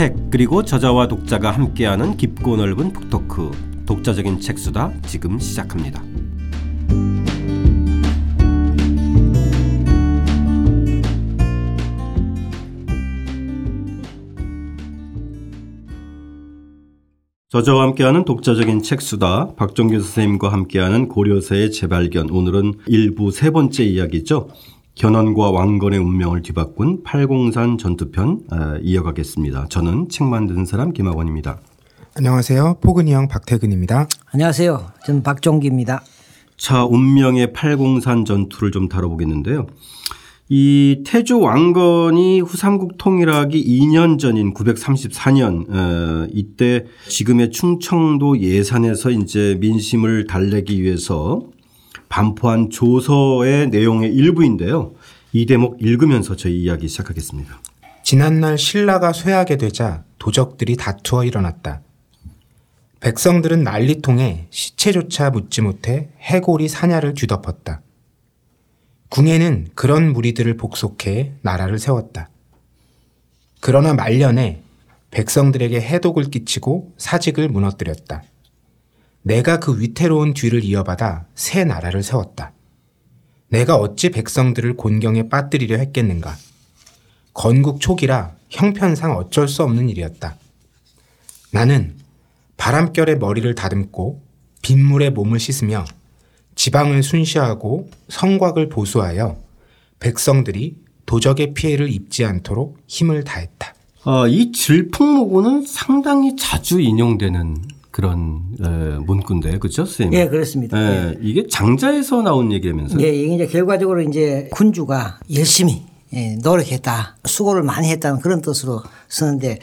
책 그리고 저자와 독자가 함께하는 깊고 넓은 북토크 독자적인 책수다 지금 시작합니다. 저자와 함께하는 독자적인 책수다 박정규 선생님과 함께하는 고려사의 재발견 오늘은 일부 세 번째 이야기죠. 견훤과 왕건의 운명을 뒤바꾼 팔공산 전투편 어, 이어가겠습니다. 저는 책 만드는 사람 김학원입니다. 안녕하세요. 포근이 형 박태근입니다. 안녕하세요. 저는 박종기입니다. 자, 운명의 팔공산 전투를 좀 다뤄보겠는데요. 이 태조 왕건이 후삼국 통일하기 2년 전인 934년 어, 이때 지금의 충청도 예산에서 이제 민심을 달래기 위해서 반포한 조서의 내용의 일부인데요. 이 대목 읽으면서 저희 이야기 시작하겠습니다. 지난날 신라가 쇠하게 되자 도적들이 다투어 일어났다. 백성들은 난리통에 시체조차 묻지 못해 해골이 사냐를 뒤덮었다. 궁예는 그런 무리들을 복속해 나라를 세웠다. 그러나 말년에 백성들에게 해독을 끼치고 사직을 무너뜨렸다. 내가 그 위태로운 뒤를 이어받아 새 나라를 세웠다. 내가 어찌 백성들을 곤경에 빠뜨리려 했겠는가. 건국 초기라 형편상 어쩔 수 없는 일이었다. 나는 바람결에 머리를 다듬고 빗물에 몸을 씻으며 지방을 순시하고 성곽을 보수하여 백성들이 도적의 피해를 입지 않도록 힘을 다했다. 아, 이 질풍모고는 상당히 자주 인용되는 그런 에, 문구인데 그렇죠, 선생님? 예, 그렇습니다. 예, 이게 장자에서 나온 얘기라면서요? 예, 이게 이제 결과적으로 이제 군주가 열심히 예, 노력했다, 수고를 많이 했다는 그런 뜻으로 쓰는데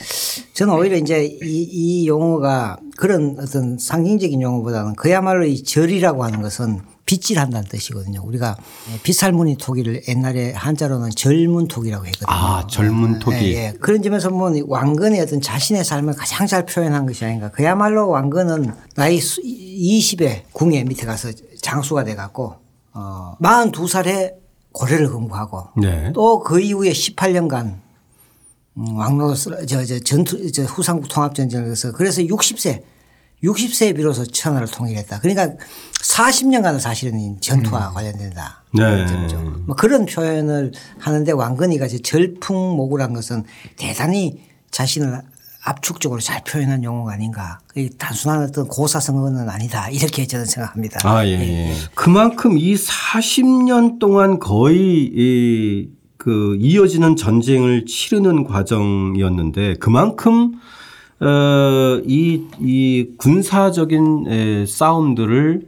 저는 오히려 이제 이, 이 용어가 그런 어떤 상징적인 용어보다는 그야말로 이 절이라고 하는 것은 빗질한다는 뜻이거든요. 우리가 빗살무늬 토기를 옛날에 한자로는 젊은 토기라고 했거든요. 아, 젊은 토기. 예, 예. 그런 점에서 보면 왕건의 어떤 자신의 삶을 가장 잘 표현한 것이 아닌가. 그야말로 왕건은 나이 20에 궁예 밑에 가서 장수가 돼 갖고 어 42살에 고려를 공부하고 네. 또그 이후에 18년간 음, 왕로 저, 저 전투 저 후삼국 통합전쟁을 해서 그래서 60세 60세에 비로소 천하를 통일했다. 그러니까 40년간은 사실은 전투와 관련된다. 네. 뭐 그런 표현을 하는데 왕건이가 이제 절풍모구란 것은 대단히 자신을 압축적으로 잘 표현한 용어가 아닌가. 단순한 어떤 고사성어는 아니다. 이렇게 저는 생각합니다. 아, 예, 예. 그만큼 이 40년 동안 거의 이, 그 이어지는 전쟁을 치르는 과정이었는데 그만큼 어, 이, 이 군사적인 에, 싸움들을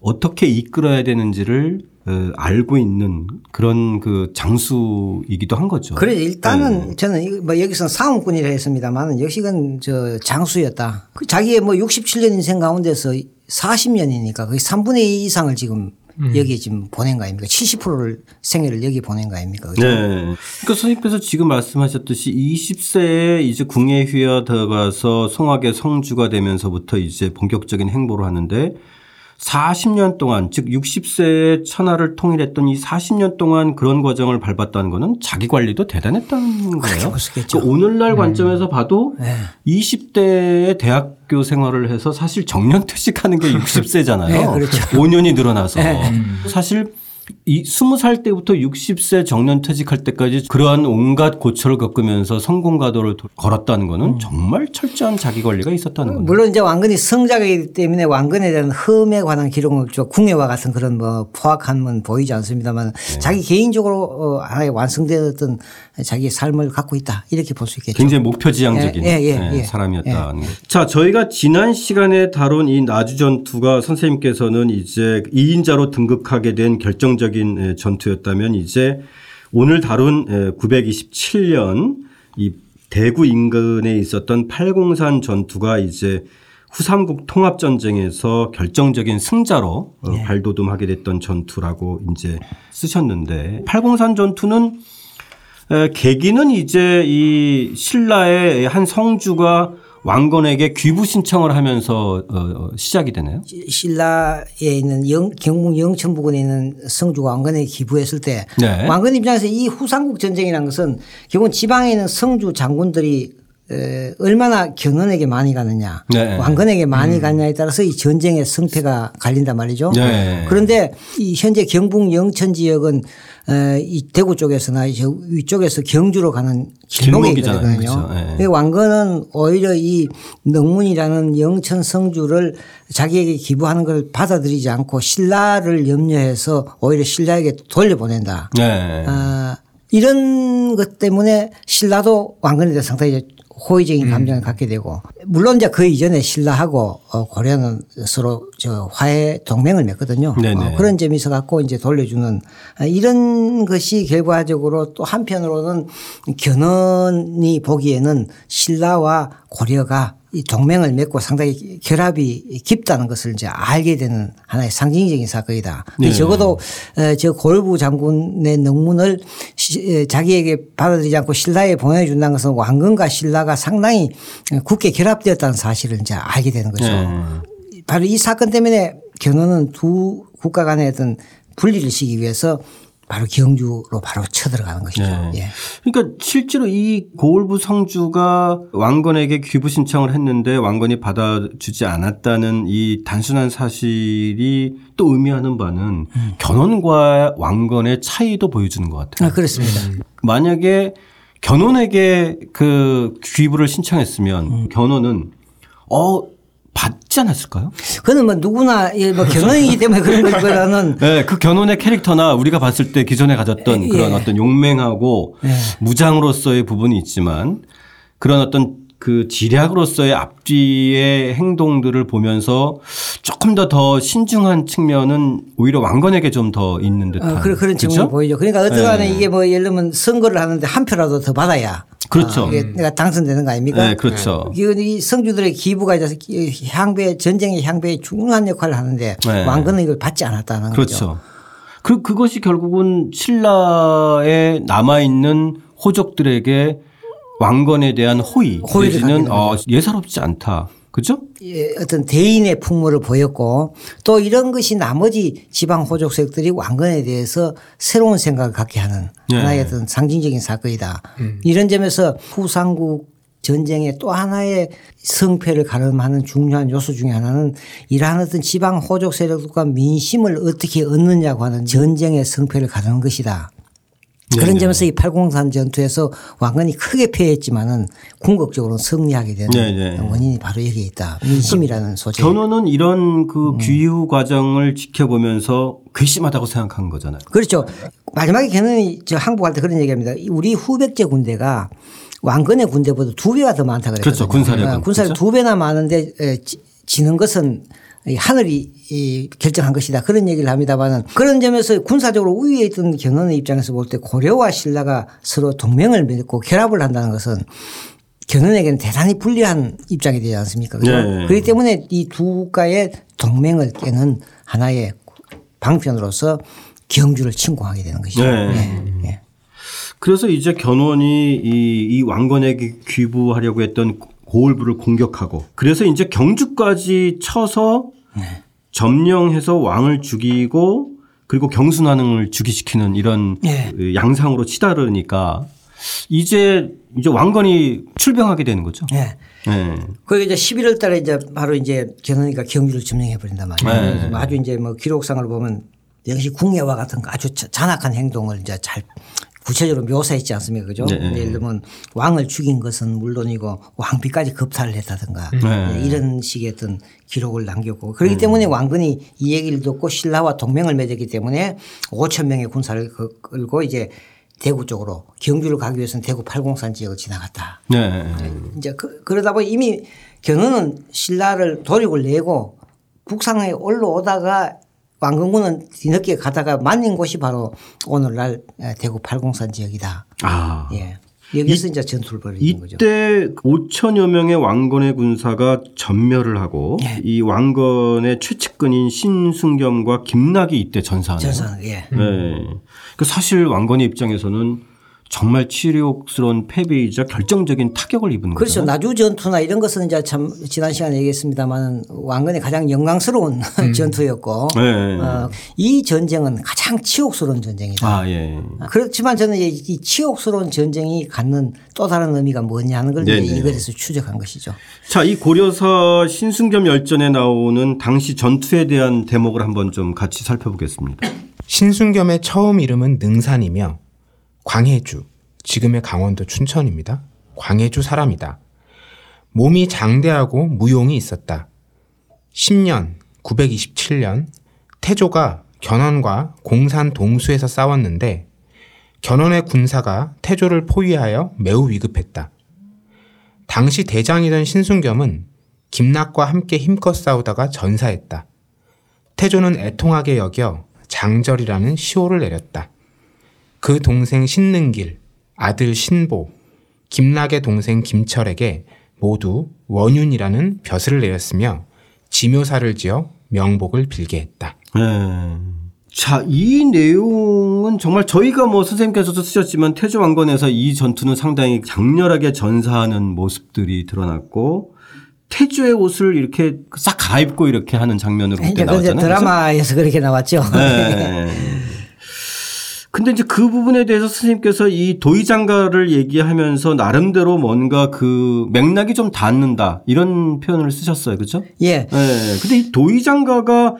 어떻게 이끌어야 되는지를 어, 알고 있는 그런 그 장수이기도 한 거죠. 그래 일단은 저는 이거 뭐 여기서 사원꾼이라 했습니다만은 역시건 저 장수였다. 그 자기의 뭐 67년 인생 가운데서 40년이니까 거의 3분의 2 이상을 지금 여기에 지금 보낸 거 아닙니까? 70%를 생애를 여기 보낸 거 아닙니까? 그죠? 네. 그러니까 선생님께서 지금 말씀하셨듯이 20세에 이제 궁예 휘하 들어가서 송악의 성주가 되면서부터 이제 본격적인 행보를 하는데 40년 동안 즉 60세에 천하를 통일했던 이 40년 동안 그런 과정을 밟았다는 거는 자기 관리도 대단했다는 거예요. 볼수 있겠죠. 그 오늘날 관점에서 봐도 네. 20대에 대학교 생활을 해서 사실 정년 퇴직하는 게 60세잖아요. 네, 그렇죠. 5년이 늘어나서 네. 사실 이 20살 때부터 60세 정년 퇴직할 때까지 그러한 온갖 고초를 겪으면서 성공 가도를 도- 걸었다는 거는 정말 철저한 자기 관리가 있었다는 거죠. 물론 이제 왕건이 성자이기 때문에 왕건에 대한 흠에 관한 기록은 좀 궁예와 같은 그런 뭐 포악함은 보이지 않습니다만 네. 자기 개인적으로 어, 하나의 완성된 어떤 자기의 삶을 갖고 있다 이렇게 볼 수 있겠죠. 굉장히 목표지향적인 예, 예, 예, 네, 예. 사람이었다는 거죠. 자, 저희가 지난 시간에 다룬 이 나주 전투가 선생님께서는 이제 2인자로 등극하게 된 결정 적인 에, 전투였다면 이제 오늘 다룬 927년 이 대구 인근에 있었던 팔공산 전투가 이제 후삼국 통합 전쟁에서 결정적인 승자로 어, 발돋움하게 됐던 전투라고 이제 쓰셨는데 팔공산 전투는 에, 계기는 이제 이 신라의 한 성주가 왕건에게 귀부 신청을 하면서 어, 어, 시작이 되나요? 신라에 있는 영, 경북 영천 부근에 있는 성주가 왕건에 기부했을 때 네. 왕건 입장에서 이 후삼국 전쟁이라는 것은 기본 지방에 있는 성주 장군들이 에, 얼마나 견훤에게 많이 가느냐, 네. 왕건에게 많이 가느냐에 따라서 이 전쟁의 성패가 갈린단 말이죠. 네. 그런데 이 현재 경북 영천 지역은 에, 이 대구 쪽에서나 저 위쪽에서 경주로 가는 길목이잖아요. 있거든요. 그렇죠. 예. 이 왕건은 오히려 이 능문이라는 영천 성주를 자기에게 기부하는 걸 받아들이지 않고 신라를 염려해서 오히려 신라에게 돌려보낸다. 네. 아, 이런 것 때문에 신라도 왕건에 대해 상당히 이제 호의적인 감정을 갖게 되고 물론 이제 그 이전에 신라하고 어, 고려는 서로 저 화해 동맹을 맺거든요. 네네. 어, 그런 점이 있어 갖고 이제 돌려주는 아, 이런 것이 결과적으로 또 한편으로는 견훤이 보기에는 신라와 고려가 이 동맹을 맺고 상당히 결합이 깊다는 것을 이제 알게 되는 하나의 상징적인 사건이다. 네. 적어도 어, 저 골부 장군의 능문을 시- 에, 자기에게 받아들이지 않고 신라에 보내준다는 것은 왕건과 신라가 상당히 굳게 결합되었다는 사실을 이제 알게 되는 거죠. 네. 바로 이 사건 때문에 견훤은 두 국가 간의 어떤 분리를 시기 위해서 바로 경주로 바로 쳐들어가는 것이죠. 네. 예. 그러니까 실제로 이 고을부 성주가 왕건에게 귀부 신청을 했는데 왕건이 받아주지 않았다는 이 단순한 사실이 또 의미하는 바는 견훤과 왕건의 차이도 보여주는 것 같아요. 아, 그렇습니다. 만약에 견훤에게 그 귀부를 신청했으면 견훤은 어 받지 않았을까요? 그는 뭐 누구나 예, 뭐 견훤이기 때문에 그런 것보다는 네, 그 견훤의 캐릭터나 우리가 봤을 때 기존에 가졌던 예. 그런 어떤 용맹하고 무장으로서의 부분이 있지만 그런 어떤 그 지략으로서의 앞뒤의 행동들을 보면서 조금 더 더 신중한 측면은 오히려 왕건에게 좀 더 있는 듯한 어, 그런 그런 그죠? 측면이 보이죠. 그러니까 어떠간에 네. 이게 뭐 예를 들면 선거를 하는데 한 표라도 더 받아야 그렇죠. 아, 이게 내가 당선되는 거 아닙니까? 네, 그렇죠. 이건 이 성주들의 기부가 이제 향배 전쟁의 향배에 중요한 역할을 하는데 네. 왕건은 이걸 받지 않았다는 거죠. 그렇죠. 그 그것이 결국은 신라에 남아 있는 호족들에게 왕건에 대한 호의 호의를 내지는 어, 예사롭지 않다. 그죠? 예, 어떤 대인의 풍모를 보였고 또 이런 것이 나머지 지방 호족 세력들이 왕건에 대해서 새로운 생각을 갖게 하는 네. 하나의 어떤 상징적인 사건이다. 이런 점에서 후삼국 전쟁의 또 하나의 성패를 가름하는 중요한 요소 중에 하나는 이러한 어떤 지방 호족 세력과 민심을 어떻게 얻느냐고 하는 전쟁의 성패를 가르는 것이다. 그런 점에서 이 팔공산 전투에서 왕건이 크게 패했지만은 궁극적으로 승리하게 되는 네, 네. 원인이 바로 여기에 있다. 민심이라는 소재. 견훤은 이런 음. 그 귀후 과정을 지켜보면서 괘씸하다고 생각한 거잖아요. 그렇죠. 마지막에 걔는 저 항복할 때 그런 얘기합니다. 우리 후백제 군대가 왕건의 군대보다 두 배가 더 많다 그랬거든요. 그렇죠. 군사력은. 어, 군사력 그렇죠? 두 배나 많은데 지- 지는 것은 이 하늘이 이 결정한 것이다. 그런 얘기를 합니다만은 그런 점에서 군사적으로 우위에 있던 견훤의 입장에서 볼 때 고려와 신라가 서로 동맹을 맺고 결합을 한다는 것은 견훤에게는 대단히 불리한 입장이 되지 않습니까? 그죠? 네. 그렇기 때문에 이 두 국가의 동맹을 깨는 하나의 방편으로서 경주를 침공하게 되는 것이죠. 네. 예. 예. 그래서 이제 견훤이 이, 이 왕건에게 귀부하려고 했던 고을부를 공격하고 그래서 이제 경주까지 쳐서 네. 점령해서 왕을 죽이고 그리고 경순환을 즉위시키는 이런 예. 그 양상으로 치달으니까 이제 이제 왕건이 출병하게 되는 거죠. 예. 네. 그게 이제 11월 달에 이제 바로 이제 견훤이가 경주를 점령해 버린단 말이에요. 네. 그래서 아주 이제 뭐 기록상을 보면 역시 궁예와 같은 그 아주 자- 잔악한 행동을 이제 잘 구체적으로 묘사했지 않습니까? 그죠? 네. 예를 들면 왕을 죽인 것은 물론이고 왕비까지 겁탈을 했다든가 네. 이런 식의 어떤 기록을 남겼고 그렇기 때문에 왕건이 이 얘기를 듣고 신라와 동맹을 맺었기 때문에 5천 명의 군사를 그- 끌고 이제 대구 쪽으로 경주를 가기 위해서는 대구 팔공산 지역을 지나갔다. 네. 이제 그, 러다 보니 이미 견훤은 신라를 도륙을 내고 국상에 올라오다가 왕건군은 뒤늦게 가다가 만난 곳이 바로 오늘날 대구 팔공산 지역이다. 아. 예. 여기서 이 제 전투를 벌이는 거죠. 이때 5천여 명의 왕건의 군사가 전멸을 하고 예. 이 왕건의 최측근인 신승겸과 김락이 이때 전사하네요. 전선 예. 네. 그 사실 왕건의 입장에서는 정말 치욕스러운 패배이자 결정적인 타격을 입은 그렇죠. 거죠. 나주 전투나 이런 것은 이제 참 지난 시간에 얘기했습니다만 왕건의 가장 영광스러운 전투였고 네. 어, 이 전쟁은 가장 치욕스러운 전쟁이다. 아 예. 그렇지만 저는 이제 이 치욕스러운 전쟁이 갖는 또 다른 의미가 뭐냐 하는 걸. 이것에서 추적한 것이죠. 자, 이 고려사 신순겸 열전에 나오는 당시 전투에 대한 대목을 한번 좀 같이 살펴보겠습니다. 신순겸의 처음 이름은 능산이며 광해주, 지금의 강원도 춘천입니다. 광해주 사람이다. 몸이 장대하고 무용이 있었다. 10년, 927년, 태조가 견훤과 공산 동수에서 싸웠는데 견훤의 군사가 태조를 포위하여 매우 위급했다. 당시 대장이던 신순겸은 김낙과 함께 힘껏 싸우다가 전사했다. 태조는 애통하게 여겨 장절이라는 시호를 내렸다. 그 동생 신능길, 아들 신보, 김낙의 동생 김철에게 모두 원윤이라는 벼슬을 내렸으며 지묘사를 지어 명복을 빌게 했다. 예. 자, 이 내용은 정말 저희가 뭐 선생님께서도 쓰셨지만 태조 왕건에서 이 전투는 상당히 장렬하게 전사하는 모습들이 드러났고 태조의 옷을 이렇게 싹 갈아입고 이렇게 하는 장면으로 그때 이제 그 나왔잖아요. 드라마에서 그렇게 나왔죠. 네. 근데 이제 그 부분에 대해서 스님께서 이 도의장가를 얘기하면서 나름대로 뭔가 그 맥락이 좀 닿는다 이런 표현을 쓰셨어요. 그죠? 예. 네. 근데 이 도의장가가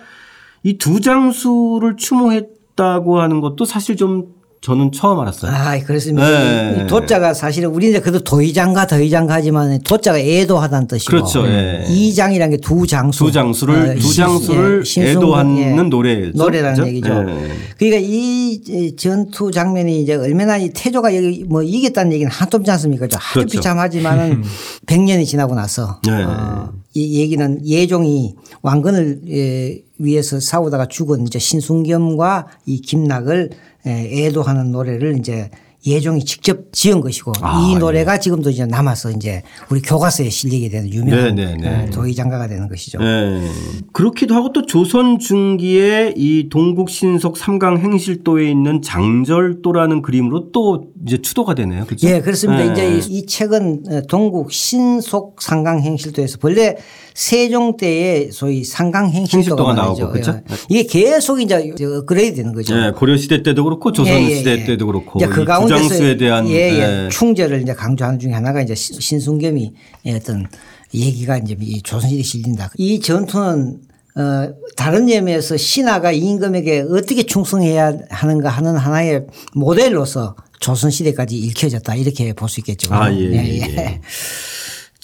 이 두 장수를 추모했다고 하는 것도 사실 좀 저는 처음 알았어요. 아, 그렇습니다. 네. 이 도자가 사실은 우리 이제 그래도 도의장가 더의장가 하지만 도자가 애도하다는 뜻이고 그렇죠. 예. 이장이라는 게두 장수. 두 장수를 어, 두 신- 장수를 예, 애도하는 예. 노래죠. 노래라는 그죠? 얘기죠. 예. 그러니까 이이 전투 장면이 이제 얼마나 이 태조가 여기 뭐 이겼다는 얘기는 한도 없지 않습니까? 아주 그렇죠. 비참하지만은 100년이 지나고 나서 네. 어, 이 얘기는 예종이 왕건을 예, 위해서 싸우다가 죽은 이제 신순겸과 이 김낙을 예, 애도하는 노래를 이제 예종이 직접 지은 것이고 아, 이 노래가 지금도 이제 남아서 이제 우리 교과서에 실리게 되는 유명한 네, 네, 네. 예, 도의장가가 되는 것이죠. 예. 그렇기도 하고 또 조선 중기에 이 동국 신속 삼강 행실도에 있는 장절도라는 그림으로 또 이제 추도가 되네요. 그렇죠? 예, 그렇습니다. 예. 이제 이, 이 책은 어, 동국 신속 상강행실도에서 본래 세종 때의 소위 행실도가 말이죠. 나오고, 그렇죠? 예. 이게 계속 이제 업그레이드 되는 거죠. 예, 고려 시대 때도 그렇고 조선 예, 예, 시대 예. 때도 그렇고 이제 그이 가운데서 부장수에 대한 예, 예. 예. 충절을 이제 강조하는 중에 하나가 이제 신- 신순겸이 어떤 얘기가 이제 이 조선시대에 실린다. 이 전투는 어, 다른 점에서 신하가 임금에게 어떻게 충성해야 하는가 하는 하나의 모델로서 조선시대까지 읽혀졌다 이렇게 볼 수 있겠죠. 아, 예, 예, 예.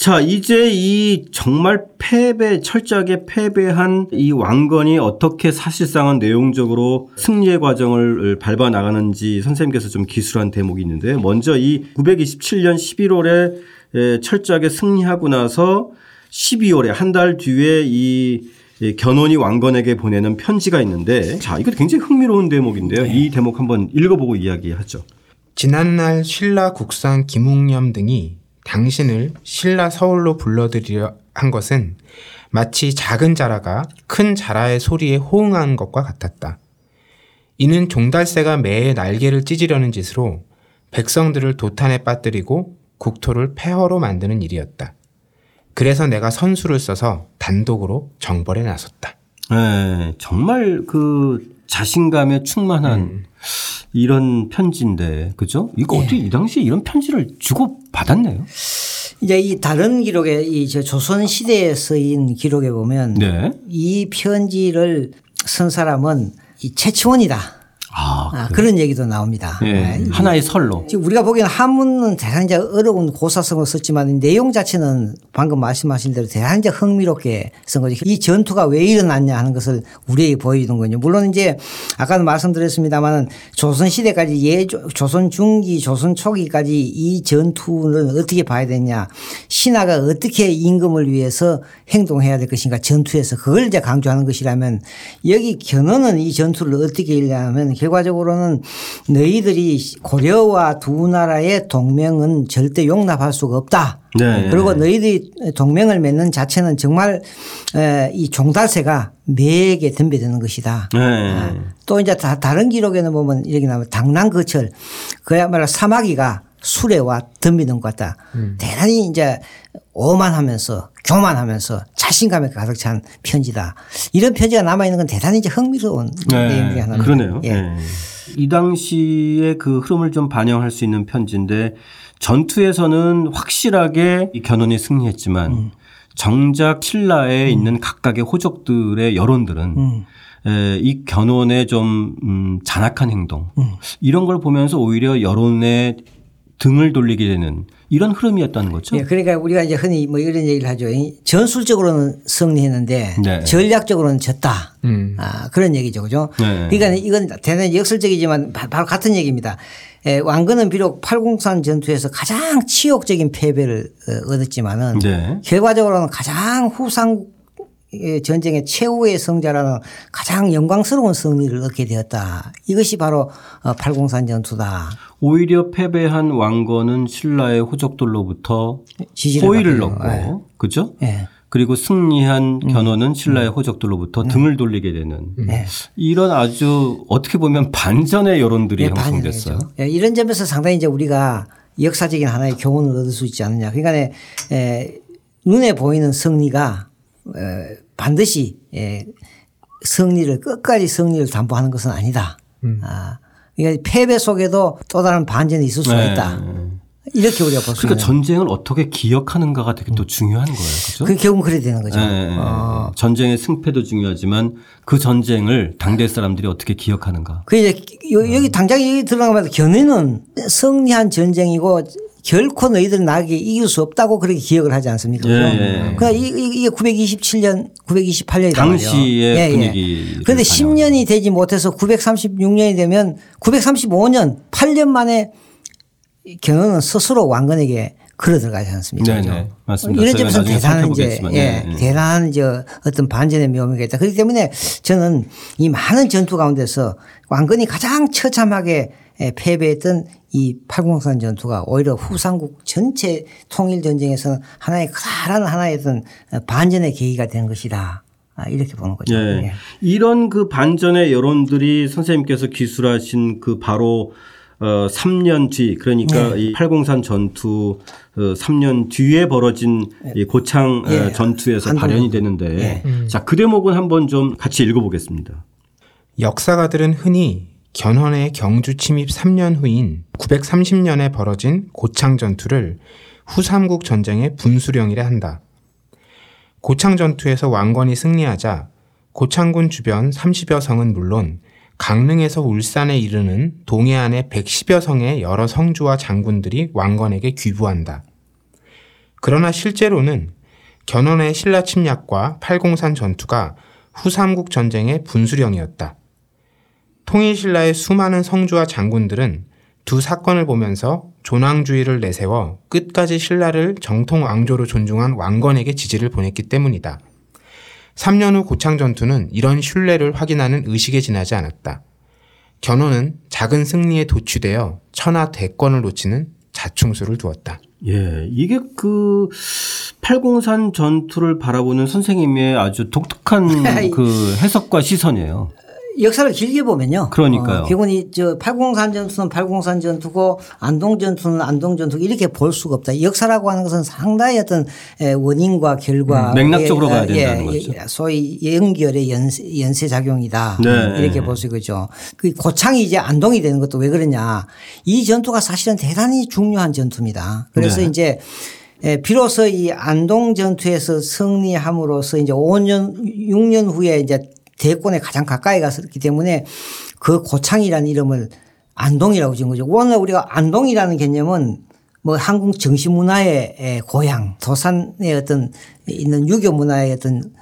자, 이제 이 정말 패배, 철저하게 패배한 이 왕건이 어떻게 사실상은 내용적으로 승리의 과정을 밟아 나가는지 선생님께서 좀 기술한 대목이 있는데 먼저 이 927년 11월에 철저하게 승리하고 나서 12월에 한 달 뒤에 이 견훤이 왕건에게 보내는 편지가 있는데 자, 이거 굉장히 흥미로운 대목인데요. 이 대목 한번 읽어보고 이야기하죠. 지난날 신라 국상 김웅념 등이 당신을 신라 서울로 불러들이려 한 것은 마치 작은 자라가 큰 자라의 소리에 호응한 것과 같았다. 이는 종달새가 매의 날개를 찢으려는 짓으로 백성들을 도탄에 빠뜨리고 국토를 폐허로 만드는 일이었다. 그래서 내가 선수를 써서 단독으로 정벌에 나섰다. 네, 정말 그 자신감에 충만한 이런 편지인데, 그죠? 이거 어떻게 이 당시에 이런 편지를 주고 받았네요. 이제 이 다른 기록에 이저 조선 시대에 쓰인 기록에 보면 네. 이 편지를 쓴 사람은 이 최치원이다. 아, 아, 그런 얘기도 나옵니다. 예. 네. 하나의 설로. 지금 우리가 보기에는 한문은 대단히 이제 어려운 고사성을 썼지만 내용 자체는 방금 말씀하신 대로 대단히 이제 흥미롭게 쓴 거죠. 이 전투가 왜 일어났냐 하는 것을 우리에게 보여주는 거죠. 물론 이제 아까도 말씀드렸습니다만은 조선 시대까지 예, 조선 중기, 조선 초기까지 이 전투는 어떻게 봐야 되냐. 신하가 어떻게 임금을 위해서 행동해야 될 것인가 전투에서 그걸 이제 강조하는 것이라면 여기 견훤은 이 전투를 어떻게 일냐면 결과적으로 결과적으로는 너희들이 고려와 두 나라의 동맹은 절대 용납할 수가 없다. 네. 그리고 너희들이 동맹을 맺는 자체는 정말 에, 이 종달새가 매에게 덤벼드는 것이다. 네. 또 이제 다, 다른 기록에는 보면 이렇게 나오면 당랑 거철 그야말로 사마귀가 수레와 덤비는 것 같다. 대단히 이제 오만하면서 교만하면서 자신감에 가득 찬 편지다. 이런 편지가 남아 있는 건 대단히 이제 흥미로운 내용 중에 하나입니다. 그러네요. 예. 네. 이 당시의 그 흐름을 좀 반영할 수 있는 편지인데 전투에서는 확실하게 이 견훤이 승리했지만 음. 정작 신라에 있는 각각의 호족들의 여론들은 음. 에, 이 견훤의 좀 음, 잔악한 행동 음. 이런 걸 보면서 오히려 여론에 등을 돌리게 되는 이런 흐름이었다는 거죠. 예, 그러니까 우리가 이제 흔히 뭐 이런 얘기를 하죠. 이 전술적으로는 승리했는데 네. 전략적으로는 졌다. 음. 아, 그런 얘기죠. 그죠? 네. 그러니까 이건 대단히 역설적이지만 바- 바로 같은 얘기입니다. 에, 왕건은 비록 팔공산 전투에서 가장 치욕적인 패배를 어, 얻었지만은 네. 결과적으로는 가장 후삼국 전쟁의 최후의 성자라는 가장 영광스러운 승리를 얻게 되었다. 이것이 바로 어, 팔공산 전투다. 오히려 패배한 왕건은 신라의 호족들로부터 호의를. 얻고 그죠? 예. 그리고 승리한 음. 견훤은 신라의 호족들로부터 등을 돌리게 되는 네. 이런 아주 어떻게 보면 반전의 여론들이 예, 형성됐어요. 예, 이런 점에서 상당히 이제 우리가 역사적인 하나의 교훈을 얻을 수 있지 않느냐. 그러니까 에, 눈에 보이는 승리가 에, 반드시 에, 승리를 끝까지 승리를 담보하는 것은 아니다. 아, 그러니까 패배 속에도 또 다른 반전이 있을 수가 네. 있다. 이렇게 우리가 볼수 그러니까 있는. 전쟁을 어떻게 기억하는가가 되게 또 중요한 거예요. 그죠? 그 결국은 그래야 되는 거죠. 네. 어. 전쟁의 승패도 중요하지만 그 전쟁을 당대 사람들이 어떻게 기억하는가. 그 이제 여- 여기 당장 여기 들어가면 견해는 승리한 전쟁이고 결코 너희들 나에게 이길 수 없다고 그렇게 기억을 하지 않습니까? 예, 그죠? 예. 그러니까 이- 이게 927년, 928년이다 당시의 분위기를 그런데 반영하는 10년이 되지 못해서 936년이 되면 935년 8년 만에 견훤은 스스로 왕건에게 걸어 들어가지 않습니까? 네? 네. 맞습니다. 이런 점에서 대단한 이제 예, 네, 네. 대단한 저 어떤 반전의 묘미가 있다. 그렇기 때문에 저는 이 많은 전투 가운데서 왕건이 가장 처참하게 예, 패배했던 이 팔공산 전투가 오히려 후삼국 전체 통일 전쟁에서는 하나의 커다란 하나의 어떤 반전의 계기가 된 것이다. 아, 이렇게 보는 거죠. 예. 예. 이런 그 반전의 여론들이 선생님께서 기술하신 그 바로 어 3년 뒤 그러니까 네. 이 팔공산 전투 어 3년 뒤에 벌어진 이 고창 어, 예. 전투에서 발현이. 되는데 예. 자그 대목은 한번 좀 같이 읽어 보겠습니다. 역사가들은 흔히 견훤의 경주 침입 3년 후인 930년에 벌어진 고창 전투를 후삼국 전쟁의 분수령이라 한다. 고창 전투에서 왕건이 승리하자 고창군 주변 30여 성은 물론 강릉에서 울산에 이르는 동해안의 110여 성의 여러 성주와 장군들이 왕건에게 귀부한다. 그러나 실제로는 견훤의 신라 침략과 팔공산 전투가 후삼국 전쟁의 분수령이었다. 통일신라의 수많은 성주와 장군들은 두 사건을 보면서 존왕주의를 내세워 끝까지 신라를 정통 왕조로 존중한 왕건에게 지지를 보냈기 때문이다. 3년 후 고창 전투는 이런 신뢰를 확인하는 의식에 지나지 않았다. 견훤은 작은 승리에 도취되어 천하 대권을 놓치는 자충수를 두었다. 예, 이게 그 팔공산 전투를 바라보는 선생님의 아주 독특한 그 해석과 시선이에요. 역사를 길게 보면요. 그러니까요. 어, 결국은 이저 팔공산 전투는 팔공산 전투고 안동 전투는 안동 전투 이렇게 볼 수가 없다. 역사라고 하는 것은 상당히 어떤 에, 원인과 결과 음, 맥락적으로 봐야 예, 된다는 예, 거죠. 예, 소위 연결의 연세, 연쇄 작용이다. 네. 이렇게 볼 수 있겠죠. 그 고창이 이제 안동이 되는 것도 왜 그러냐. 이 전투가 사실은 대단히 중요한 전투입니다. 그래서 네. 이제 예, 비로소 이 안동 전투에서 승리함으로써 이제 5년, 6년 후에 이제 대권에 가장 가까이 갔었기 때문에 그 고창이라는 이름을 안동이라고 지은 거죠. 원래 우리가 안동이라는 개념은 뭐 한국 정신문화의 에, 고향, 도산의 어떤 있는 유교 문화의 어떤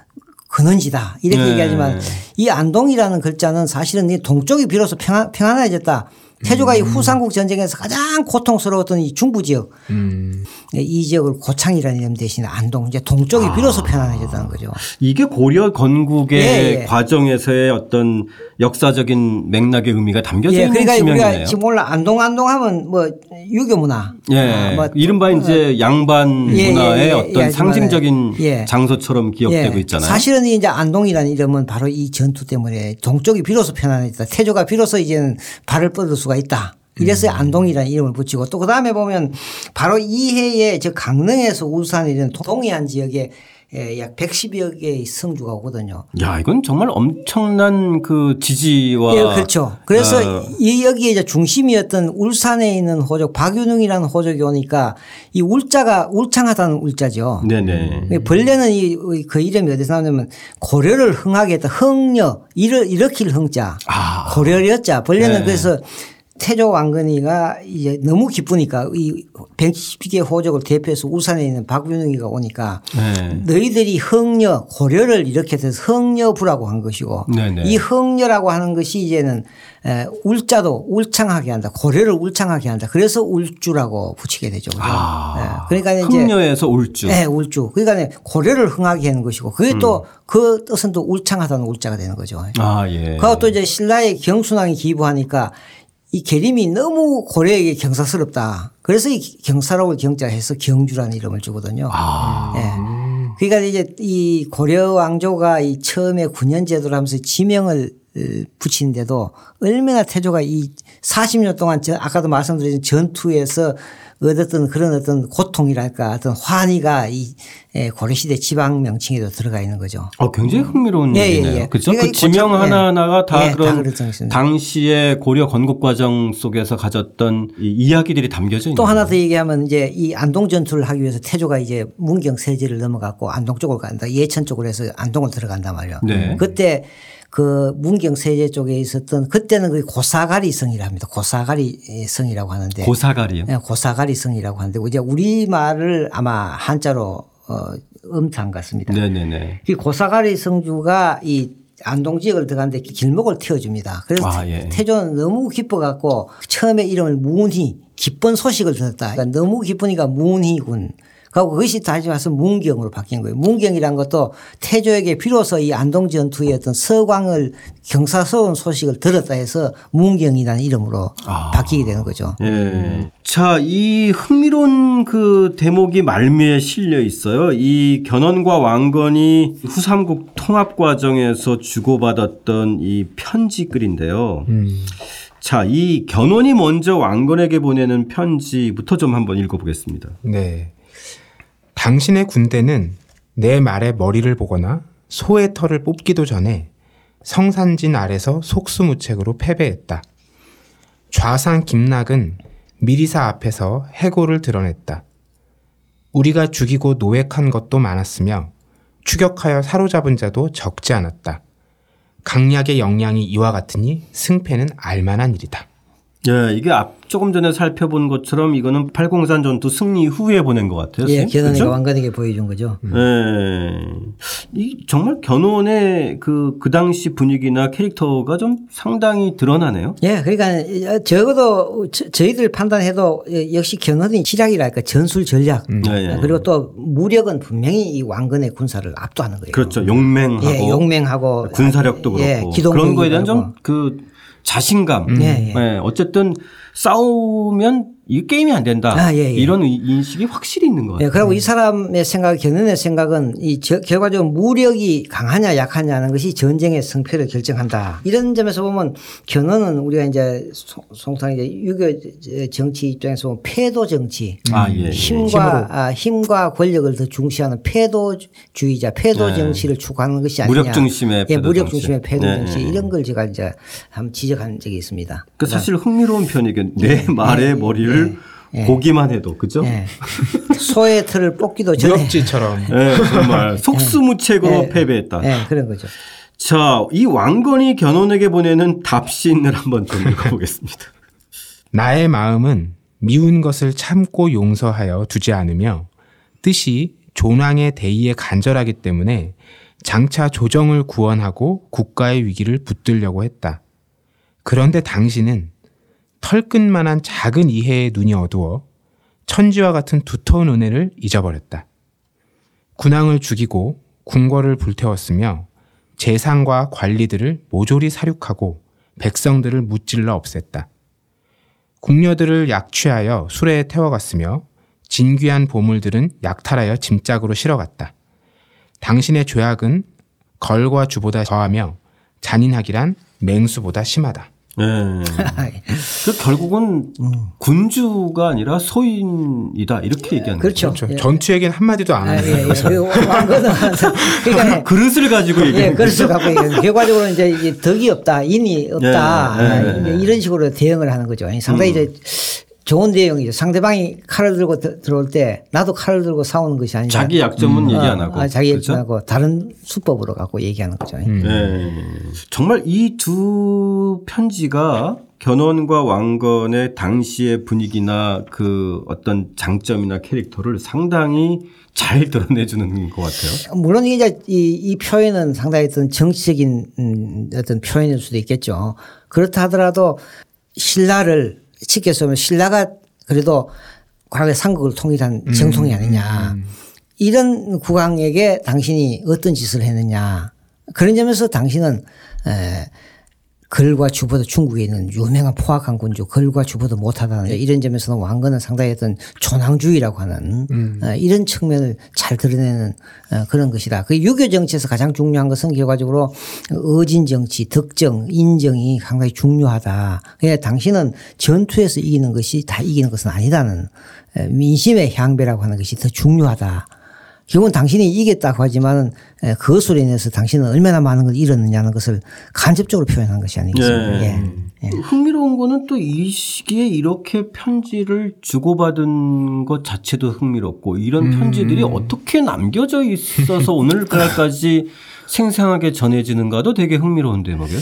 근원지다. 이렇게 네. 얘기하지만 이 안동이라는 글자는 사실은 이 동쪽이 비로소 평안, 평안해졌다. 태조가 이 후삼국 전쟁에서 가장 고통스러웠던 이 중부 지역 음. 이 지역을 고창이라는 이름 대신에 안동 이제 동쪽이 아. 비로소 편안해졌다는 거죠. 이게 고려 건국의 예, 예. 과정에서의 어떤 역사적인 맥락의 의미가 담겨져 예, 있는 그러니까 지명이네요. 우리가 지금 몰라 안동 안동 하면 뭐 유교 문화, 예, 아, 뭐 이른바 이제 양반 예, 예, 문화의 예, 어떤 예, 상징적인 예. 장소처럼 기억되고 예, 있잖아요. 사실은 이제 안동이라는 이름은 바로 이 전투 때문에 동쪽이 비로소 편안해졌다. 태조가 비로소 이제는 발을 뻗을 수가 있다. 이래서 음. 안동이라는 이름을 붙이고 또 그다음에 보면 바로 이 해에 저 강릉에서 이런 동해안 지역에 예, 약 110여 개의 성주가 오거든요. 야, 이건 정말 엄청난 그 지지와 예, 그렇죠. 그래서 어, 이 여기에 이제 중심이었던 울산에 있는 호족 박윤웅이라는 호족이 오니까 이 울자가 울창하다는 울자죠. 네네. 벌레는 이 그 이름이 어디서 나오냐면 고려를 흥하게 했다. 흥녀 일을 일으킬 흥자 아. 고려였자 벌레는 네. 그래서 태조 왕건이가 이제 너무 기쁘니까 이 110개 호족을 대표해서 울산에 있는 박윤웅이가 오니까 네. 너희들이 흥녀 고려를 이렇게 해서 흥녀부라고 한 것이고 네네. 이 흥녀라고 하는 것이 이제는 에, 울자도 울창하게 한다. 고려를 울창하게 한다. 그래서 울주라고 붙이게 되죠. 그죠? 아. 예. 그러니까 이제 흥녀에서 울주. 네, 울주. 그러니까 고려를 흥하게 하는 것이고 그게 음. 또그 뜻은 또 울창하다는 울자가 되는 거죠. 아, 예. 또 이제 신라의 경순왕이 기부하니까 이 계림이 너무 고려에게 경사스럽다. 그래서 이 경사로울 경자해서 경주라는 이름을 주거든요. 아. 예. 그러니까 이제 이 고려 왕조가 이 처음에 9년 제도를 하면서 지명을 어, 붙이는데도 얼마나 태조가 이 40년 동안 저 아까도 말씀드린 전투에서 얻었던 그런 어떤 고통이랄까 어떤 환희가 이 예, 고려시대 지방 명칭에도 들어가 있는 거죠. 어, 굉장히 흥미로운 예, 예, 얘기네요. 예. 그렇죠? 그러니까 그이 지명 예. 하나하나가 다 예, 다 그런 정신입니다. 당시의 고려 건국 과정 속에서 가졌던 이 이야기들이 담겨져 있는 또 하나. 더 얘기하면 이제 이 안동 전투를 하기 위해서 태조가 이제 문경 세제를 넘어갔고 안동 쪽으로 간다. 예천 쪽으로 해서 안동을 들어간단 말이에요. 네. 그때 그 문경 세제 쪽에 있었던 그때는 그 고사가리 성이랍니다. 고사가리 성이라고 하는데 고사가리요. 예, 고사가리 성이라고 하는데 이제 우리 말을 아마 한자로 어, 음탄 같습니다. 네네네. 이 고사가리 성주가 이 안동 지역을 들어가는데 길목을 틔워줍니다. 그래서 아, 예. 태조는 너무 기뻐갖고 처음에 이름을 문희 기쁜 소식을 들었다. 그러니까 너무 기쁘니까 문희군. 그리고 그것이 다시 와서 문경으로 바뀐 거예요. 문경이란 것도 태조에게 비로소 이 안동 전투의 어떤 서광을 경사스러운 소식을 들었다 해서 문경이라는 이름으로 아. 바뀌게 되는 거죠. 예. 자, 이 흥미로운 그 대목이 말미에 실려 있어요. 이 견훤과 왕건이 후삼국 통합 과정에서 주고받았던 이 편지글인데요. 자, 이 견훤이 먼저 왕건에게 보내는 편지부터 좀 한번 읽어보겠습니다. 네. 당신의 군대는 내 말에 머리를 보거나 소의 털을 뽑기도 전에 성산진 아래서 속수무책으로 패배했다. 좌상 김락은 미리사 앞에서 해고를 드러냈다. 우리가 죽이고 노획한 것도 많았으며 추격하여 사로잡은 자도 적지 않았다. 강약의 역량이 이와 같으니 승패는 알만한 일이다. 예, 이게 앞 조금 전에 살펴본 것처럼 이거는 팔공산 전투 승리 후에 보낸 것 같아요. 예. 견훤이가 그죠? 왕건에게 보여준 거죠. 예. 이 정말 견훤의 그, 그 당시 분위기나 캐릭터가 좀 상당히 드러나네요. 예, 그러니까 적어도 저- 저희들 판단해도 역시 견훤이 시작이랄까 전술 전략 네, 예. 그리고 또 무력은 분명히 이 왕건의 군사를 압도하는 거예요. 그렇죠. 용맹하고 예, 용맹하고 군사력도 그렇고 예, 기동력이 그런 거에 대한 그렇고. 좀그 자신감. 예, 예. 예, 어쨌든 싸우면 이 게임이 안 된다. 아, 예, 예. 이런 이- 인식이 확실히 있는 것 같아요. 예, 그리고 이 사람의 생각, 견훤의 생각은 이 저- 결과적으로 무력이 강하냐 약하냐는 것이 전쟁의 승패를 결정한다. 이런 점에서 보면 견훤은 우리가 이제 송- 송탄 이제 유교 정치 입장에서 보면 패도 정치. 아, 예, 예. 힘과 아, 힘과 권력을 더 중시하는 패도주의자, 패도 네. 정치를 추구하는 것이 아니냐. 무력 중심의 예, 패도 무력. 중심의 패도 네, 정치 네. 이런 걸 제가 이제 한번 지적한 적이 있습니다. 그 사실 흥미로운 편이게 내 말의 머리를 보기만 해도 그죠? 예. 소의 털을 뽑기도 전에 무역지처럼 예, 정말 속수무책으로 패배했다. 예, 그런 거죠. 자, 이 왕건이 견훤에게 보내는 답신을 한번 좀 읽어보겠습니다. 나의 마음은 미운 것을 참고 용서하여 두지 않으며 뜻이 존왕의 대의에 간절하기 때문에 장차 조정을 구원하고 국가의 위기를 붙들려고 했다. 그런데 당신은 털끝만한 작은 이해의 눈이 어두워 천지와 같은 두터운 은혜를 잊어버렸다. 군왕을 죽이고 궁궐을 불태웠으며 재상과 관리들을 모조리 사륙하고 백성들을 무찔러 없앴다. 궁녀들을 약취하여 술에 태워갔으며 진귀한 보물들은 약탈하여 짐짝으로 실어갔다. 당신의 죄악은 걸과 주보다 더하며 잔인하기란 맹수보다 심하다. 네. 그 결국은 군주가 아니라 소인이다 이렇게 얘기하는 그렇죠. 그렇죠. 예. 전투에겐 한 마디도 안 아, 하는 예, 예. 그 왕건은 그러니까 그릇을 가지고 예, 얘기하는 그래서 갖고 얘기해요. 결과적으로 이제 이게 덕이 없다, 인이 없다 예, 예, 아, 예. 이런 식으로 대응을 하는 거죠. 상당히 이제 좋은 대응이죠. 상대방이 칼을 들고 드- 들어올 때 나도 칼을 들고 싸우는 것이 아니라 자기 약점은 얘기 안 하고 아, 자기 그렇죠? 약점하고 다른 수법으로 갖고 얘기하는 거죠. 네. 정말 이 두 편지가 견훤과 왕건의 당시의 분위기나 그 어떤 장점이나 캐릭터를 상당히 잘 드러내주는 것 같아요. 물론 이제 이, 이 표현은 상당히 어떤 정치적인 음, 어떤 표현일 수도 있겠죠. 그렇다 하더라도 신라를 쉽게 말하면 신라가 그래도 과거에 삼국을 통일한 정통이 아니냐. 이런 국왕에게 당신이 어떤 짓을 했느냐. 그런 점에서 당신은 에, 걸과 주보다 중국에 있는 유명한 포악한 군주 걸과 주보다 못하다는 이런 점에서는 왕건은 상당히 어떤 존왕주의라고 하는 어, 이런 측면을 잘 드러내는 어, 그런 것이다. 그 유교 정치에서 가장 중요한 것은 결과적으로 어진 정치, 덕정, 인정이 상당히 중요하다. 그러니까 당신은 전투에서 이기는 것이 다 이기는 것은 아니다는 에, 민심의 향배라고 하는 것이 더 중요하다. 결국은 당신이 이겼다고 하지만은 에, 그것으로 인해서 당신은 얼마나 많은 걸 잃었느냐는 것을 간접적으로 표현한 것이 아니겠습니까? 네. 예. 흥미로운 거는 또 이 시기에 이렇게 편지를 주고받은 것 자체도 흥미롭고 이런 편지들이 어떻게 남겨져 있어서 오늘날까지 생생하게 전해지는가도 되게 흥미로운데 말이에요.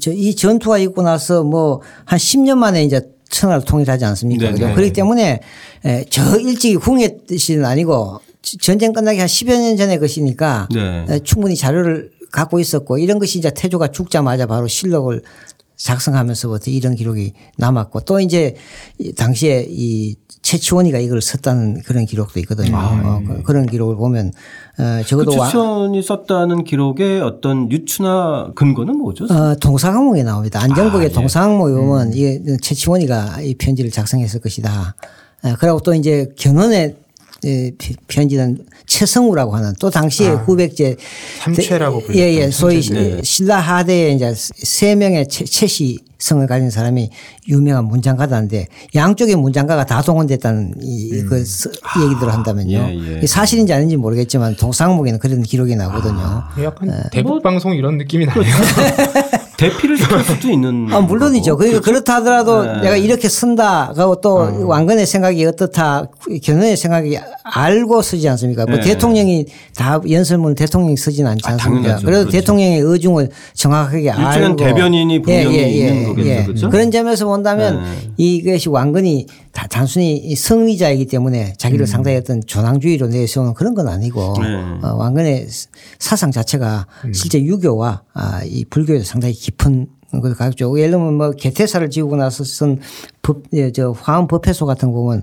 저이 전투가 있고 나서 뭐 한 10년 만에 이제 천하를 통일하지 않습니까? 네네. 그죠? 그렇기 때문에 에, 저 일찍이 궁의 뜻은 아니고 지- 전쟁 끝나기 한 10여 년 전의 것이니까 네. 에, 충분히 자료를 갖고 있었고 이런 것이 이제 태조가 죽자마자 바로 실록을 작성하면서부터 이런 기록이 남았고 또 이제 이 당시에 이 최치원이가 이걸 썼다는 그런 기록도 있거든요. 어, 그- 그런 기록을 보면 어, 그 적어도 왕- 추천이 썼다는 기록의 어떤 유추나 근거는 뭐죠? 어, 동사항목에 나옵니다. 안정복의 아, 예. 동사항목에 보면 이게 최치원이가 이 편지를 작성했을 것이다. 어, 그리고 또 이제 견훤의 에, 피- 편지는 최성우라고 하는 또 당시에 후백제 삼최라고 불렸던 예예 소위 삼최. 신라 하대에 이제 세 명의 최, 최씨 성을 가진 사람이 유명한 문장가다인데 양쪽의 문장가가 다 동원됐다는 이그 얘기들을 한다면요. 예, 예. 이게 사실인지 아닌지 모르겠지만 동사항목에는 그런 기록이 나거든요. 약간 네. 대북 방송 이런 느낌이 나네요. 대피를 시킬 수도 있는. 아, 물론이죠. 그러니까 그렇다 하더라도 네. 내가 이렇게 쓴다. 하고 또 왕건의 생각이 어떻다. 견훤의 생각이 알고 쓰지 않습니까? 뭐 네. 대통령이 다 연설문 대통령이 쓰진 않지 아, 않습니까? 당연하죠. 그래도 그렇죠. 대통령의 의중을 정확하게 일종의 알고. 대변인이 분명히 있는 거겠죠. 그렇죠? 그런 점에서 본다면 네. 이것이 왕건이 다 단순히 이 승리자이기 때문에 자기를 상당히 어떤 존왕주의로 내세우는 그런 건 아니고 네. 어, 왕건의 사상 자체가 실제 유교와 아, 이 불교에 상당히 깊은 걸 가졌죠. 예를 들면 뭐 개태사를 지우고 나서 쓴 법, 예, 저 화엄 법회소 같은 거 보면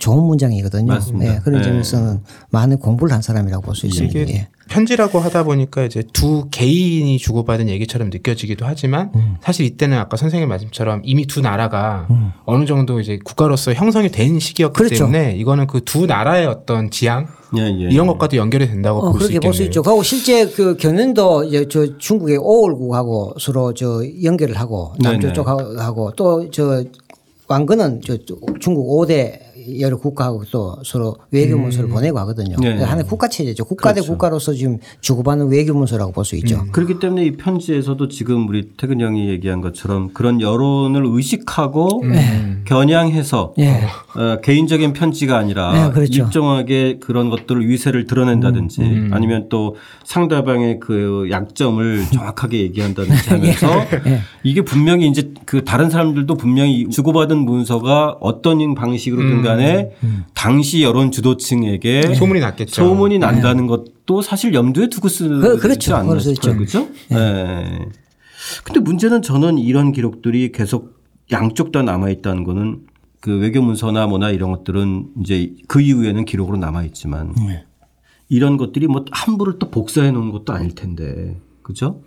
좋은 문장이거든요. 맞습니다. 예, 그런 네. 점에서는 많은 공부를 한 사람이라고 볼 수 있습니다. 이게 예. 편지라고 하다 보니까 이제 두 개인이 주고받은 얘기처럼 느껴지기도 하지만 음. 사실 이때는 아까 선생님 말씀처럼 이미 두 나라가 어느 정도 이제 국가로서 형성이 된 시기였기 그렇죠. 때문에 이거는 그 두 나라의 어떤 지향 예, 예. 이런 것과도 연결이 된다고 어, 볼수 그렇게 있겠네요. 볼수 있죠. 그리고 실제 그 이제 저 중국의 오월국하고 서로 저 연결을 하고 네네. 남쪽 쪽하고 또 저 왕건은 저 중국 5대 여러 국가하고 또 서로 외교 문서를 보내고 하거든요. 네. 하나의 국가 체제죠. 국가 대 그렇죠. 국가로서 지금 주고받는 외교 문서라고 볼 수 있죠. 그렇기 때문에 이 편지에서도 지금 우리 태근 형이 얘기한 것처럼 그런 여론을 의식하고 겨냥해서 예. 어, 개인적인 편지가 아니라 네, 그렇죠. 일정하게 그런 것들을 위세를 드러낸다든지 음, 아니면 또 상대방의 그 약점을 정확하게 얘기한다든지 하면서 예. 이게 분명히 이제 그 다른 사람들도 분명히 주고받은 문서가 어떤 방식으로든 간에 당시 여론 주도층에게 소문이 났겠죠. 소문이 난다는 것도 사실 염두에 두고 쓰는 그- 그렇죠. 않나 싶어요. 있죠. 그렇죠? 네. 근데 문제는 저는 이런 기록들이 계속 양쪽 다 남아 있다는 거는 그 외교 문서나 뭐나 이런 것들은 이제 그 이후에는 기록으로 남아 있지만 네. 이런 것들이 뭐 함부로 또 복사해 놓은 것도 아닐 텐데. 그죠?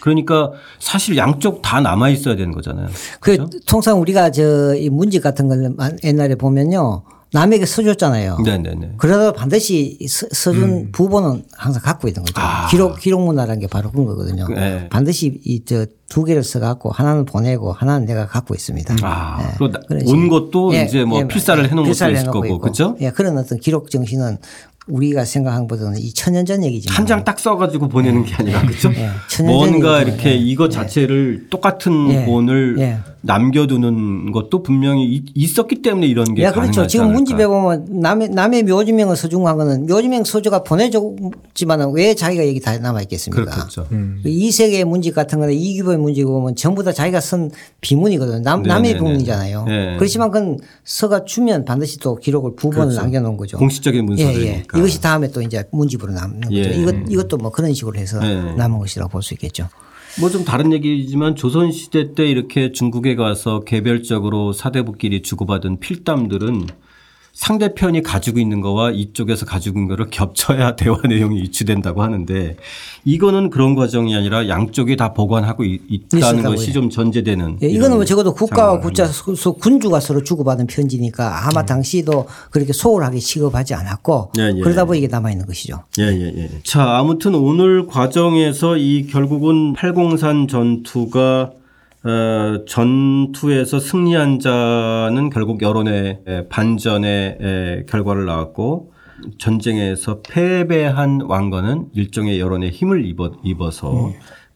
그러니까 사실 양쪽 다 남아 있어야 되는 거잖아요. 그 통상 우리가 저 이 문집 같은 걸 옛날에 보면요. 남에게 써줬잖아요. 네네네. 그러다 반드시 써- 써준 부분은 항상 갖고 있는 거죠. 기록 기록 문화라는 게 바로 그런 거거든요. 네. 반드시 이 저 두 개를 써갖고 하나는 보내고 하나는 내가 갖고 있습니다. 아, 그런 온. 것도 예, 이제 뭐 예, 필사를 해놓은 것도 필사를 있을 거고, 있고. 그죠? 예, 그런 어떤 기록 정신은 우리가 생각한 것보다는 이 천년 전 얘기지만 한 장 딱 써가지고 보내는 게 아니라 그죠? 예, 천년 전 뭔가 얘기죠. 이렇게 이거 자체를 똑같은 예. 본을 예. 남겨두는 것도 분명히 이- 있었기 때문에 이런 게 예, 그렇죠. 지금. 문집에 보면 남의, 남의 묘지명을 서준 거는 묘지명 소주가 보내줬지만은 왜 자기가 여기 다 남아 있겠습니까? 그렇겠죠. 이 세계의 문집 같은 거는 이규보의 문집 보면 전부 다 자기가 쓴 비문이거든요. 남, 남의 네네네. 비문이잖아요. 네. 그렇지만 그건 서가 주면 반드시 또 기록을 부분을 남겨놓은 거죠. 공식적인 예, 문서들이니까. 예. 이것이 다음에 또 이제 문집으로 남는 거죠. 예. 이것, 이것도 뭐 그런 식으로 해서 네. 남은 것이라고 볼 수 있겠죠. 뭐 좀 다른 얘기지만 조선 시대 때 이렇게 중국에 가서 개별적으로 사대부끼리 주고받은 필담들은 상대편이 가지고 있는 거와 이쪽에서 가지고 있는 거를 겹쳐야 대화 내용이 이취된다고 하는데 이거는 그런 과정이 아니라 양쪽이 다 보관하고 있- 있다는. 것이 좀 전제되는. 예, 이거는 뭐 적어도 국가와 국자 군주가 서로 주고받은 편지니까 아마 당시도 그렇게 소홀하게 취급하지 않았고 예, 예. 그러다 보니 이게 남아 있는 것이죠. 예, 예, 예. 자, 아무튼 오늘 과정에서 이 결국은 팔공산 전투가 어, 전투에서 승리한 자는 결국 여론의 에, 반전의 에, 결과를 낳았고 전쟁에서 패배한 왕건은 일종의 여론의 힘을 입어, 입어서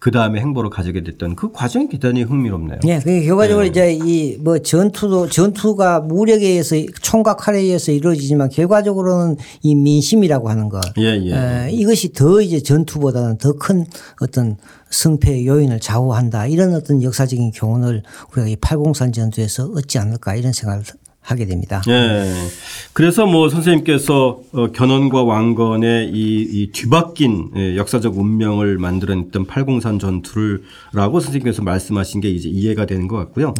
그 다음에 행보를 가지게 됐던 그 과정이 대단히 흥미롭네요. 예, 그 결과적으로 이제 이 뭐 전투도 전투가 무력에 의해서 총과 칼에 의해서 이루어지지만 결과적으로는 이 민심이라고 하는 것 예, 예. 에, 이것이 더 이제 전투보다는 더 큰 어떤 승패의 요인을 좌우한다 이런 어떤 역사적인 교훈을 우리가 이 팔공산 전투에서 얻지 않을까 이런 생각을 하게 됩니다. 예. 그래서 뭐 선생님께서 어, 견훤과 왕건의 이, 이 뒤바뀐 예, 역사적 운명을 만들어냈던 팔공산 전투를라고 선생님께서 말씀하신 게 이제 이해가 되는 것 같고요.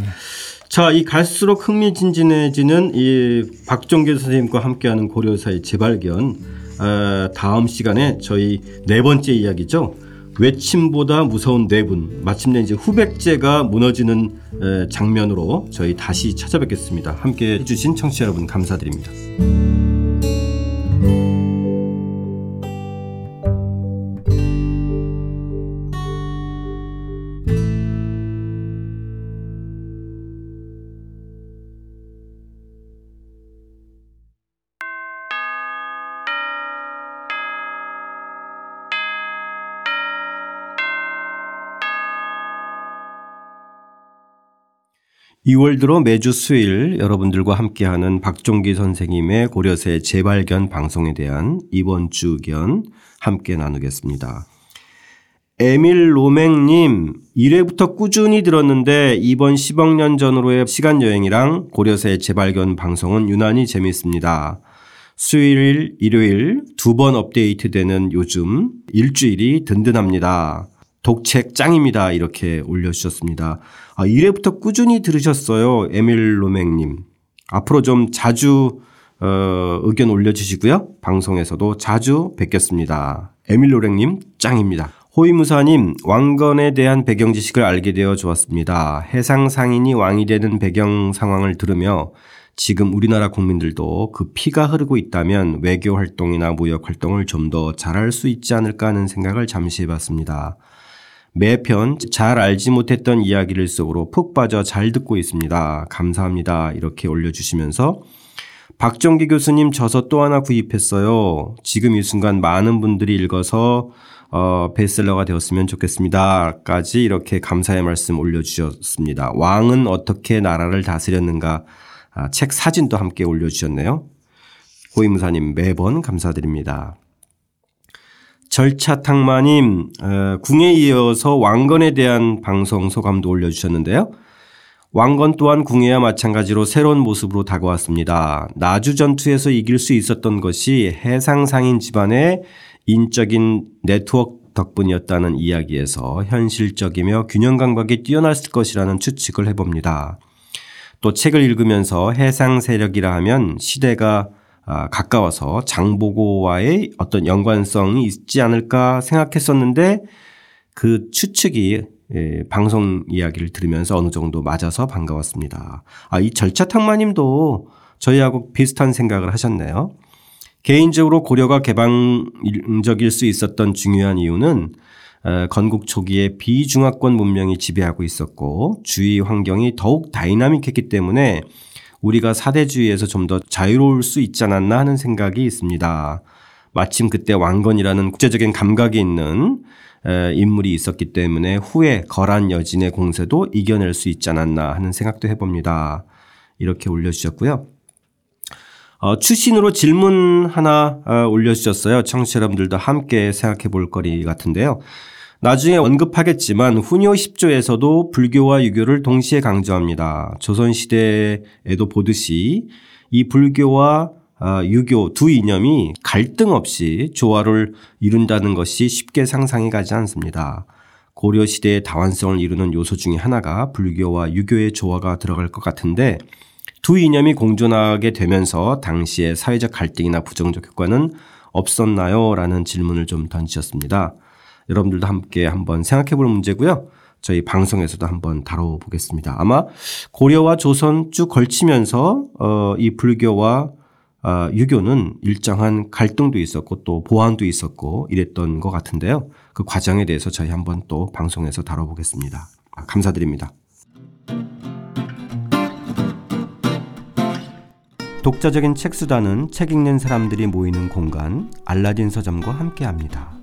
자, 이 갈수록 흥미진진해지는 이 박종계 선생님과 함께하는 고려사의 재발견. 아, 다음 시간에 저희 네 번째 이야기죠. 외침보다 무서운 내분 마침내 이제 후백제가 무너지는 에, 장면으로 저희 다시 찾아뵙겠습니다. 함께 해주신 청취자 여러분 감사드립니다. 이월 들어 매주 수요일 여러분들과 함께하는 박종기 선생님의 고려세 재발견 방송에 대한 이번 주 의견 함께 나누겠습니다. 에밀 로맹님 1회부터 꾸준히 들었는데 이번 10억 년 전으로의 시간 여행이랑 고려세 재발견 방송은 유난히 재미있습니다. 수요일, 일요일 두 번 업데이트되는 요즘 일주일이 든든합니다. 독책 짱입니다. 이렇게 올려주셨습니다. 아, 1회부터 꾸준히 들으셨어요. 에밀 로맹님. 앞으로 좀 자주 어, 의견 올려주시고요. 방송에서도 자주 뵙겠습니다. 에밀 로랭님 짱입니다. 호위무사님 왕건에 대한 배경 지식을 알게 되어 좋았습니다. 해상 상인이 왕이 되는 배경 상황을 들으며 지금 우리나라 국민들도 그 피가 흐르고 있다면 외교 활동이나 무역 활동을 좀 더 잘할 수 있지 않을까 하는 생각을 잠시 해봤습니다. 매편 잘 알지 못했던 이야기를 속으로 푹 빠져 잘 듣고 있습니다. 감사합니다. 이렇게 올려주시면서 박정기 교수님 저서 또 하나 구입했어요. 지금 이 순간 많은 분들이 읽어서 어, 베스트셀러가 되었으면 좋겠습니다. 까지 이렇게 감사의 말씀 올려주셨습니다. 왕은 어떻게 나라를 다스렸는가 아, 책 사진도 함께 올려주셨네요. 호위무사님 매번 감사드립니다. 절차탕마님 어, 궁에 이어서 왕건에 대한 방송 소감도 올려주셨는데요. 왕건 또한 궁예와 마찬가지로 새로운 모습으로 다가왔습니다. 나주 전투에서 이길 수 있었던 것이 해상상인 집안의 인적인 네트워크 덕분이었다는 이야기에서 현실적이며 균형 감각이 뛰어났을 것이라는 추측을 해봅니다. 또 책을 읽으면서 해상 세력이라 하면 시대가 아, 가까워서 장보고와의 어떤 연관성이 있지 않을까 생각했었는데 그 추측이 예, 방송 이야기를 들으면서 어느 정도 맞아서 반가웠습니다. 아, 이 절차 탕마님도 저희하고 비슷한 생각을 하셨네요. 개인적으로 고려가 개방적일 수 있었던 중요한 이유는 어, 건국 초기에 비중화권 문명이 지배하고 있었고 주위 환경이 더욱 다이나믹했기 때문에 우리가 사대주의에서 좀 더 자유로울 수 있지 않았나 하는 생각이 있습니다. 마침 그때 왕건이라는 국제적인 감각이 있는 인물이 있었기 때문에 후에 거란 여진의 공세도 이겨낼 수 있지 않았나 하는 생각도 해봅니다. 이렇게 올려주셨고요. 어, 추신으로 질문 하나 어, 올려주셨어요. 청취자 여러분들도 함께 생각해 볼 거리 같은데요. 나중에 언급하겠지만 훈요 10조에서도 불교와 유교를 동시에 강조합니다. 조선시대에도 보듯이 이 불교와 아, 유교 두 이념이 갈등 없이 조화를 이룬다는 것이 쉽게 상상이 가지 않습니다. 고려 시대의 다완성을 이루는 요소 중의 하나가 불교와 유교의 조화가 들어갈 것 같은데 두 이념이 공존하게 되면서 당시의 사회적 갈등이나 부정적 효과는 없었나요? 라는 질문을 좀 던지셨습니다. 여러분들도 함께 한번 생각해 볼 문제고요. 저희 방송에서도 한번 다뤄보겠습니다. 아마 고려와 조선 쭉 걸치면서 어, 이 불교와 아, 유교는 일정한 갈등도 있었고 또 보완도 있었고 이랬던 것 같은데요. 그 과정에 대해서 저희 한번 또 방송에서 다뤄보겠습니다. 아, 감사드립니다. 독자적인 책 수단은 책 읽는 사람들이 모이는 공간 알라딘 서점과 함께합니다.